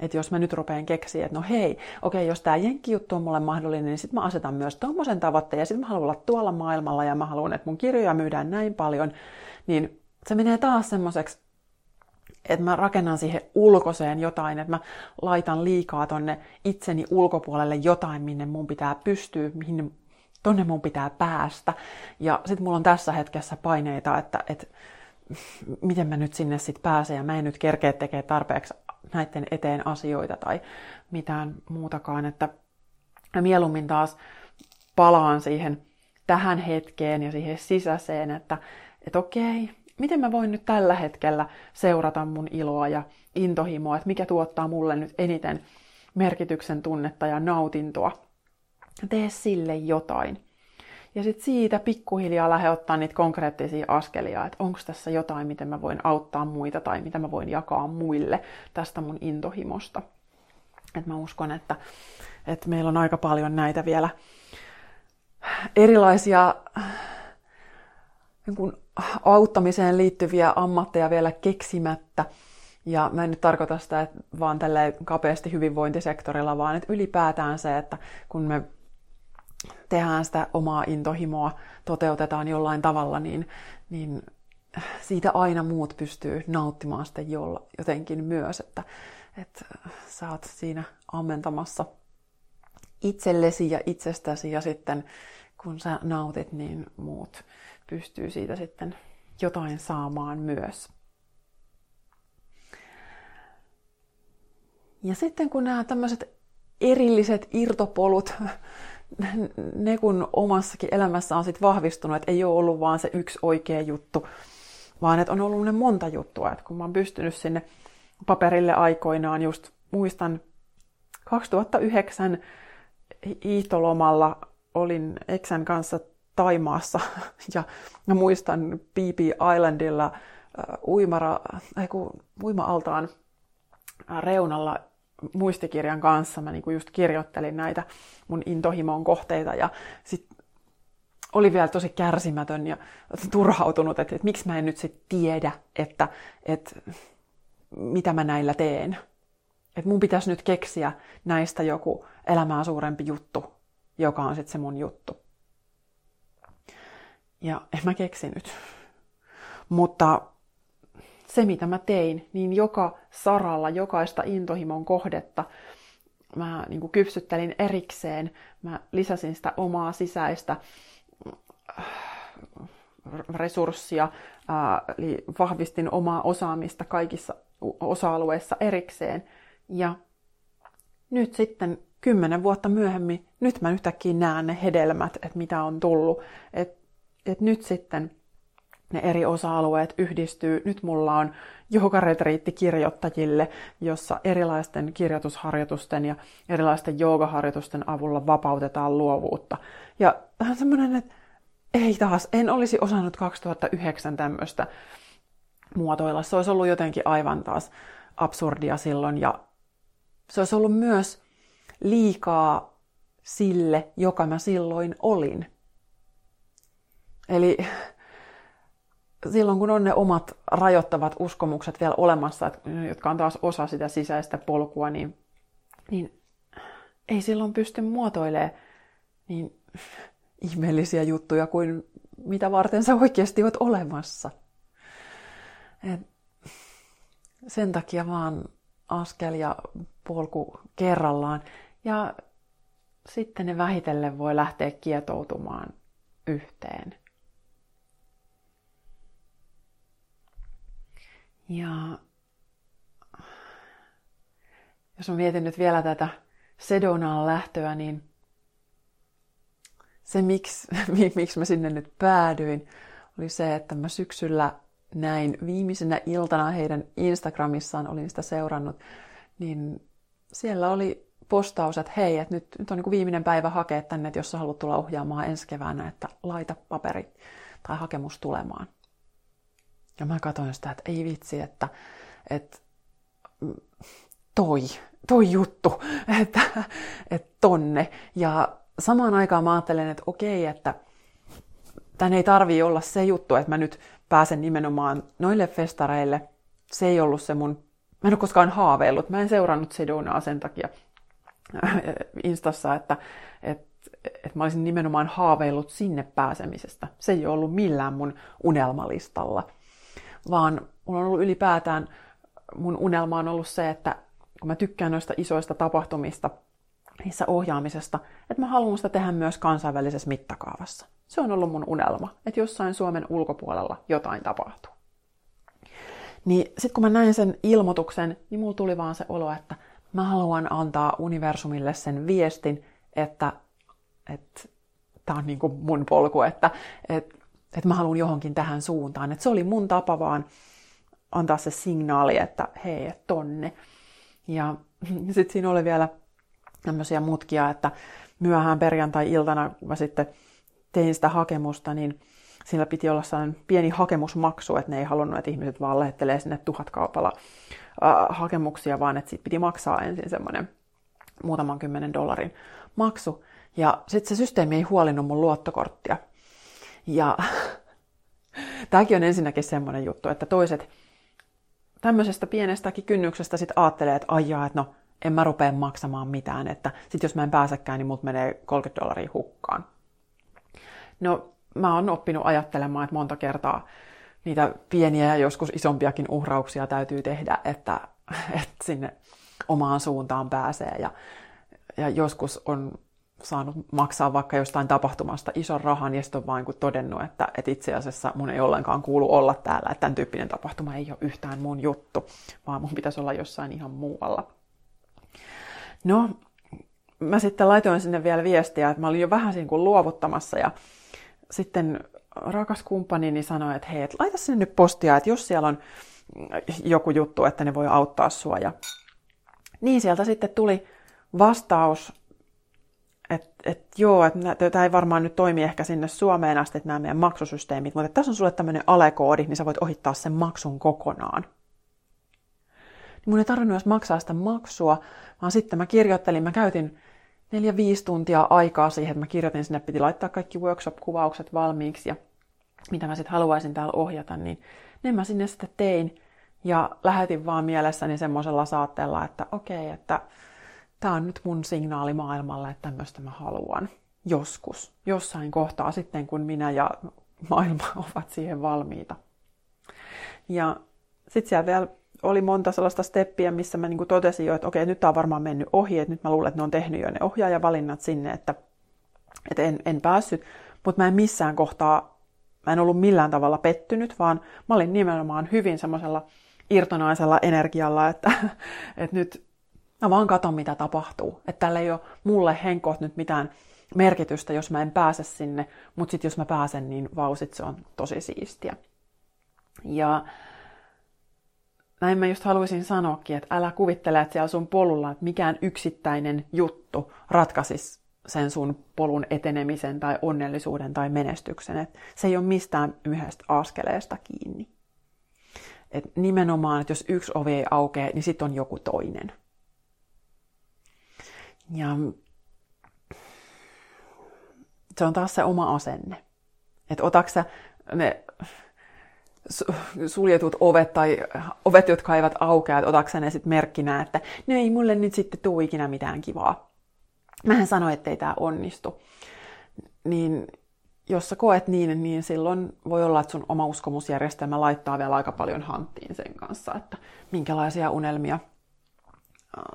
Että jos mä nyt rupean keksiä, että no hei, okei, jos tämä jenkkijuttu on mulle mahdollinen, niin sitten mä asetan myös tuommoisen tavoitteen, ja sitten mä haluan olla tuolla maailmalla, ja mä haluan, että mun kirjoja myydään näin paljon, niin se menee taas semmoiseksi, että mä rakennan siihen ulkoiseen jotain, että mä laitan liikaa tonne itseni ulkopuolelle jotain, minne mun pitää pystyä, mihin tonne mun pitää päästä. Ja sitten mulla on tässä hetkessä paineita, että, että miten mä nyt sinne sitten pääsen ja mä en nyt kerkeä tekemään tarpeeksi näiden eteen asioita tai mitään muutakaan, että mä mieluummin taas palaan siihen tähän hetkeen ja siihen sisäiseen, että, että okei, miten mä voin nyt tällä hetkellä seurata mun iloa ja intohimoa, että mikä tuottaa mulle nyt eniten merkityksen tunnetta ja nautintoa. tee sille jotain. Ja sitten siitä pikkuhiljaa lähde ottaa niitä konkreettisia askelia, että onko tässä jotain, miten mä voin auttaa muita tai mitä mä voin jakaa muille tästä mun intohimosta. Et mä uskon, että, että meillä on aika paljon näitä vielä erilaisia niin auttamiseen liittyviä ammatteja vielä keksimättä. Ja mä en nyt tarkoita sitä että vaan tälle kapeasti hyvinvointisektorilla, vaan että ylipäätään se, että kun me tehdään sitä omaa intohimoa, toteutetaan jollain tavalla, niin, niin siitä aina muut pystyy nauttimaan sitten jolla, jotenkin myös, että, että sä oot siinä ammentamassa itsellesi ja itsestäsi ja sitten kun sä nautit, niin muut pystyy siitä sitten jotain saamaan myös. Ja sitten kun nämä tämmöiset erilliset irtopolut, ne kun omassakin elämässä on sitten vahvistunut, että ei ole ollut vaan se yksi oikea juttu, vaan että on ollut ne monta juttua. Että kun mä oon pystynyt sinne paperille aikoinaan, just muistan 2009 hiihtolomalla olin Eksän kanssa Taimaassa ja mä muistan BB Islandilla äh, uimara, äh, uima-altaan reunalla muistikirjan kanssa mä niinku just kirjoittelin näitä mun intohimon kohteita ja sit oli vielä tosi kärsimätön ja turhautunut, että, että miksi mä en nyt sit tiedä, että, että mitä mä näillä teen. Että mun pitäisi nyt keksiä näistä joku elämää suurempi juttu, joka on sitten se mun juttu. Ja en mä keksinyt. Mutta se, mitä mä tein, niin joka saralla, jokaista intohimon kohdetta mä niin kuin kypsyttelin erikseen. Mä lisäsin sitä omaa sisäistä äh, resurssia, äh, eli vahvistin omaa osaamista kaikissa osa-alueissa erikseen. Ja nyt sitten kymmenen vuotta myöhemmin, nyt mä yhtäkkiä näen ne hedelmät, että mitä on tullut. Että et nyt sitten ne eri osa-alueet yhdistyy. Nyt mulla on joogaretriitti kirjoittajille, jossa erilaisten kirjoitusharjoitusten ja erilaisten joogaharjoitusten avulla vapautetaan luovuutta. Ja vähän semmoinen, että ei taas, en olisi osannut 2009 tämmöistä muotoilla. Se olisi ollut jotenkin aivan taas absurdia silloin ja se olisi ollut myös liikaa sille, joka mä silloin olin. Eli silloin kun on ne omat rajoittavat uskomukset vielä olemassa, jotka on taas osa sitä sisäistä polkua, niin, niin ei silloin pysty muotoilemaan niin ihmeellisiä juttuja kuin mitä varten sä oikeasti oot olemassa. Et sen takia vaan askel ja polku kerrallaan. Ja sitten ne vähitellen voi lähteä kietoutumaan yhteen. Ja jos mä mietin nyt vielä tätä Sedonaan lähtöä, niin se, miksi, miksi mä sinne nyt päädyin, oli se, että mä syksyllä näin viimeisenä iltana heidän Instagramissaan, olin sitä seurannut, niin siellä oli postaus, että hei, että nyt, nyt on niin viimeinen päivä hakea tänne, että jos sä haluat tulla ohjaamaan ensi keväänä, että laita paperi tai hakemus tulemaan. Ja mä katsoin sitä, että ei vitsi, että, että toi, toi juttu, että, että tonne. Ja samaan aikaan mä ajattelen, että okei, että tän ei tarvii olla se juttu, että mä nyt pääsen nimenomaan noille festareille. Se ei ollut se mun, mä en ole koskaan haaveillut, mä en seurannut Sedonaa sen takia Instassa, että, että, että mä olisin nimenomaan haaveillut sinne pääsemisestä. Se ei ollut millään mun unelmalistalla vaan mulla on ollut ylipäätään, mun unelma on ollut se, että kun mä tykkään noista isoista tapahtumista, niissä ohjaamisesta, että mä haluan sitä tehdä myös kansainvälisessä mittakaavassa. Se on ollut mun unelma, että jossain Suomen ulkopuolella jotain tapahtuu. Niin sitten kun mä näin sen ilmoituksen, niin mulla tuli vaan se olo, että mä haluan antaa universumille sen viestin, että, että tämä on niin mun polku, että, että että mä haluan johonkin tähän suuntaan. Että se oli mun tapa vaan antaa se signaali, että hei, tonne. Ja sitten siinä oli vielä tämmöisiä mutkia, että myöhään perjantai-iltana, kun mä sitten tein sitä hakemusta, niin sillä piti olla sellainen pieni hakemusmaksu, että ne ei halunnut, että ihmiset vaan lähettelee sinne tuhat kaupalla äh, hakemuksia, vaan että siitä piti maksaa ensin semmoinen muutaman kymmenen dollarin maksu. Ja sitten se systeemi ei huolinnut mun luottokorttia. Ja tämäkin on ensinnäkin semmoinen juttu, että toiset tämmöisestä pienestäkin kynnyksestä sitten ajattelee, että aijaa, että no en mä rupea maksamaan mitään, että sit jos mä en pääsekään, niin mut menee 30 dollaria hukkaan. No, mä oon oppinut ajattelemaan, että monta kertaa niitä pieniä ja joskus isompiakin uhrauksia täytyy tehdä, että, että sinne omaan suuntaan pääsee. Ja, ja joskus on saanut maksaa vaikka jostain tapahtumasta ison rahan ja sitten on vain todennut, että, että itse asiassa mun ei ollenkaan kuulu olla täällä, että tämän tyyppinen tapahtuma ei ole yhtään mun juttu, vaan mun pitäisi olla jossain ihan muualla. No, mä sitten laitoin sinne vielä viestiä, että mä olin jo vähän siinä kuin luovuttamassa ja sitten rakas kumppanini sanoi, että hei, et laita sinne nyt postia, että jos siellä on joku juttu, että ne voi auttaa sua. Ja niin sieltä sitten tuli vastaus, että et, joo, että tämä ei varmaan nyt toimi ehkä sinne Suomeen asti, että nämä meidän maksusysteemit, mutta tässä on sulle tämmöinen alekoodi, niin sä voit ohittaa sen maksun kokonaan. Niin mun ei tarvinnut edes maksaa sitä maksua, vaan sitten mä kirjoittelin, mä käytin neljä, viisi tuntia aikaa siihen, että mä kirjoitin sinne, piti laittaa kaikki workshop-kuvaukset valmiiksi ja mitä mä sitten haluaisin täällä ohjata, niin ne mä sinne sitten tein ja lähetin vaan mielessäni semmoisella saatteella, että okei, okay, että tämä on nyt mun signaali maailmalle, että tämmöistä mä haluan joskus, jossain kohtaa sitten, kun minä ja maailma ovat siihen valmiita. Ja sitten siellä vielä oli monta sellaista steppiä, missä mä niin totesin jo, että okei, nyt tämä on varmaan mennyt ohi, että nyt mä luulen, että ne on tehnyt jo ne ohjaajavalinnat sinne, että, että en, en päässyt, mutta mä en missään kohtaa, mä en ollut millään tavalla pettynyt, vaan mä olin nimenomaan hyvin semmoisella irtonaisella energialla, että, että nyt mä vaan katon, mitä tapahtuu. Että tällä ei ole mulle henkot nyt mitään merkitystä, jos mä en pääse sinne, mutta sitten jos mä pääsen, niin vausit se on tosi siistiä. Ja näin mä just haluaisin sanoakin, että älä kuvittele, että siellä sun polulla, että mikään yksittäinen juttu ratkaisisi sen sun polun etenemisen tai onnellisuuden tai menestyksen. Et se ei ole mistään yhdestä askeleesta kiinni. Et nimenomaan, että jos yksi ovi ei aukea, niin sitten on joku toinen. Ja se on taas se oma asenne. Että otaksa ne suljetut ovet tai ovet, jotka eivät aukea, että otatko ne sitten merkkinä, että no ei mulle nyt sitten tule ikinä mitään kivaa. Mähän sanoin, että ei tämä onnistu. Niin jos sä koet niin, niin silloin voi olla, että sun oma uskomusjärjestelmä laittaa vielä aika paljon hanttiin sen kanssa, että minkälaisia unelmia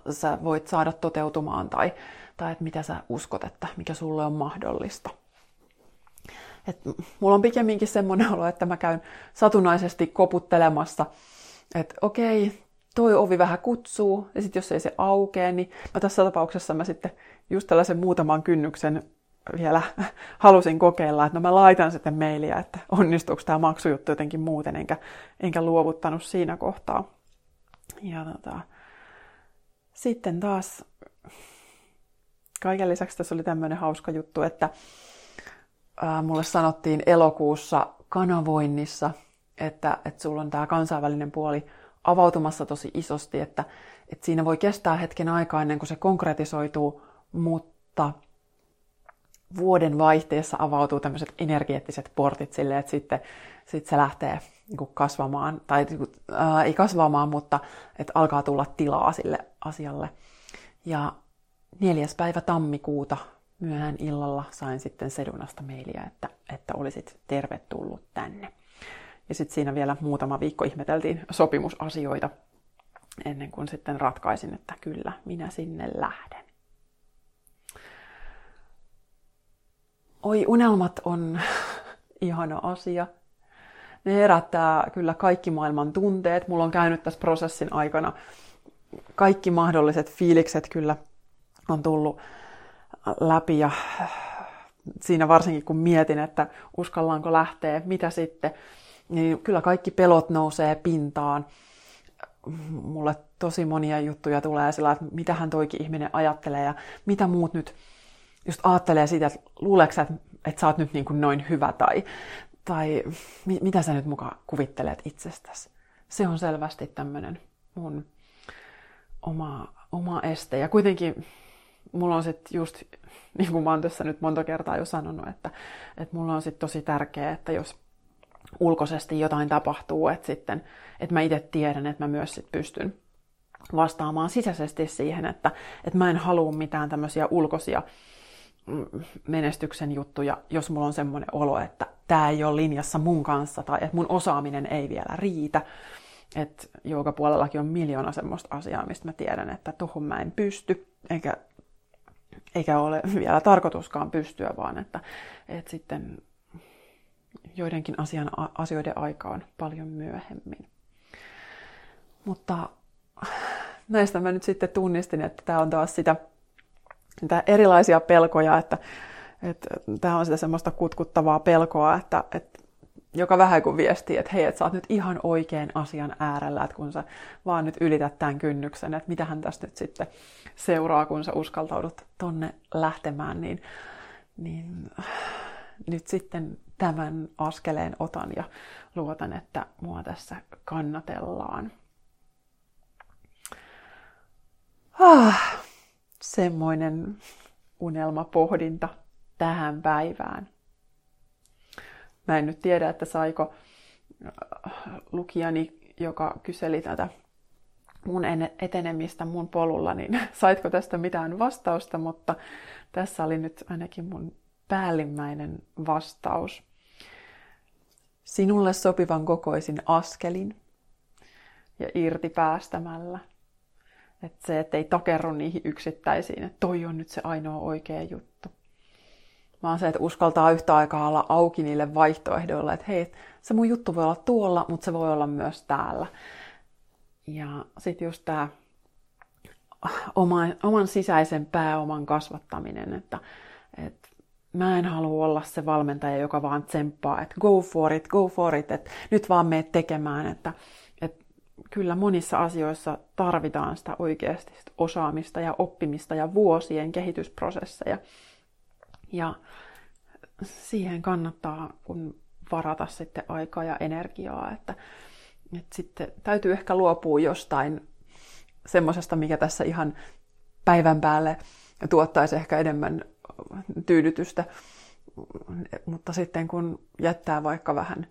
sä voit saada toteutumaan tai, tai että mitä sä uskot, että mikä sulle on mahdollista. Et mulla on pikemminkin semmoinen olo, että mä käyn satunnaisesti koputtelemassa, että okei, toi ovi vähän kutsuu, ja sitten jos ei se aukee, niin mä tässä tapauksessa mä sitten just tällaisen muutaman kynnyksen vielä halusin kokeilla, että no mä laitan sitten mailia, että onnistuuko tämä maksujuttu jotenkin muuten, enkä, enkä luovuttanut siinä kohtaa. Ja tota, sitten taas kaiken lisäksi tässä oli tämmöinen hauska juttu, että ää, mulle sanottiin elokuussa kanavoinnissa, että, että sulla on tämä kansainvälinen puoli avautumassa tosi isosti, että, että siinä voi kestää hetken aikaa ennen kuin se konkretisoituu, mutta vuoden vaihteessa avautuu tämmöiset energeettiset portit silleen, että sitten, sitten se lähtee niin kasvamaan, tai ää, ei kasvamaan, mutta että alkaa tulla tilaa sille asialle. Ja neljäs päivä tammikuuta myöhään illalla sain sitten Sedunasta mailia, että, että olisit tervetullut tänne. Ja sitten siinä vielä muutama viikko ihmeteltiin sopimusasioita ennen kuin sitten ratkaisin, että kyllä, minä sinne lähden. Oi, unelmat on ihana asia. Ne herättää kyllä kaikki maailman tunteet. Mulla on käynyt tässä prosessin aikana kaikki mahdolliset fiilikset kyllä on tullut läpi ja siinä varsinkin kun mietin, että uskallaanko lähteä, mitä sitten, niin kyllä kaikki pelot nousee pintaan. mulle tosi monia juttuja tulee sillä, että mitä hän toikin ihminen ajattelee ja mitä muut nyt just ajattelee siitä, että luuleeko että, että sä oot nyt niin kuin noin hyvä tai, tai mi, mitä sä nyt mukaan kuvittelet itsestäsi. Se on selvästi tämmöinen mun oma, oma este. Ja kuitenkin mulla on sitten just, niin kuin mä oon tässä nyt monta kertaa jo sanonut, että, että mulla on sitten tosi tärkeää, että jos ulkoisesti jotain tapahtuu, että sitten, että mä itse tiedän, että mä myös sit pystyn vastaamaan sisäisesti siihen, että, että mä en halua mitään tämmöisiä ulkoisia mm, menestyksen juttuja, jos mulla on semmoinen olo, että tämä ei ole linjassa mun kanssa tai että mun osaaminen ei vielä riitä. Että puolellakin on miljoona semmoista asiaa, mistä mä tiedän, että tuohon mä en pysty, eikä, eikä ole vielä tarkoituskaan pystyä, vaan että, että sitten joidenkin asian, asioiden aikaan paljon myöhemmin. Mutta näistä mä nyt sitten tunnistin, että tämä on taas sitä, sitä erilaisia pelkoja, että, että tämä on sitä semmoista kutkuttavaa pelkoa, että, että joka vähän kuin viestii, että hei, että sä oot nyt ihan oikein asian äärellä, että kun sä vaan nyt ylität tämän kynnyksen, että mitähän tästä nyt sitten seuraa, kun sä uskaltaudut tonne lähtemään, niin, niin nyt sitten tämän askeleen otan ja luotan, että mua tässä kannatellaan. Ah, semmoinen unelmapohdinta tähän päivään. Mä en nyt tiedä, että saiko äh, lukijani, joka kyseli tätä mun etenemistä mun polulla, niin saitko tästä mitään vastausta, mutta tässä oli nyt ainakin mun päällimmäinen vastaus. Sinulle sopivan kokoisin askelin ja irti päästämällä. Että se, ettei takerru niihin yksittäisiin, että toi on nyt se ainoa oikea juttu. Vaan se, että uskaltaa yhtä aikaa olla auki niille vaihtoehdoille, että hei, se mun juttu voi olla tuolla, mutta se voi olla myös täällä. Ja sitten just tämä oman, oman sisäisen pääoman kasvattaminen, että, että mä en halua olla se valmentaja, joka vaan tsemppaa, että go for it, go for it, että nyt vaan meet tekemään, että, että kyllä monissa asioissa tarvitaan sitä oikeasti sitä osaamista ja oppimista ja vuosien kehitysprosesseja. Ja siihen kannattaa kun varata sitten aikaa ja energiaa, että, että sitten täytyy ehkä luopua jostain semmoisesta, mikä tässä ihan päivän päälle tuottaisi ehkä enemmän tyydytystä. Mutta sitten kun jättää vaikka vähän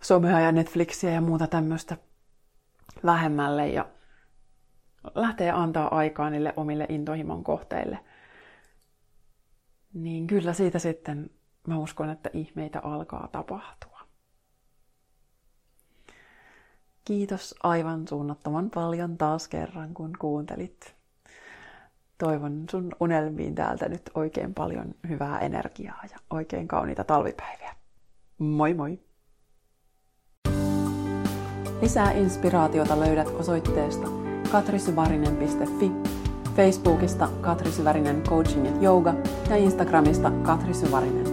somea ja Netflixiä ja muuta tämmöistä vähemmälle ja lähtee antaa aikaa niille omille intohimon kohteille, niin kyllä siitä sitten mä uskon, että ihmeitä alkaa tapahtua. Kiitos aivan suunnattoman paljon taas kerran, kun kuuntelit toivon sun unelmiin täältä nyt oikein paljon hyvää energiaa ja oikein kauniita talvipäiviä. Moi moi! Lisää inspiraatiota löydät osoitteesta katrisyvarinen.fi, Facebookista Katri Syvärinen Coaching ja Yoga ja Instagramista Katri Syvärinen.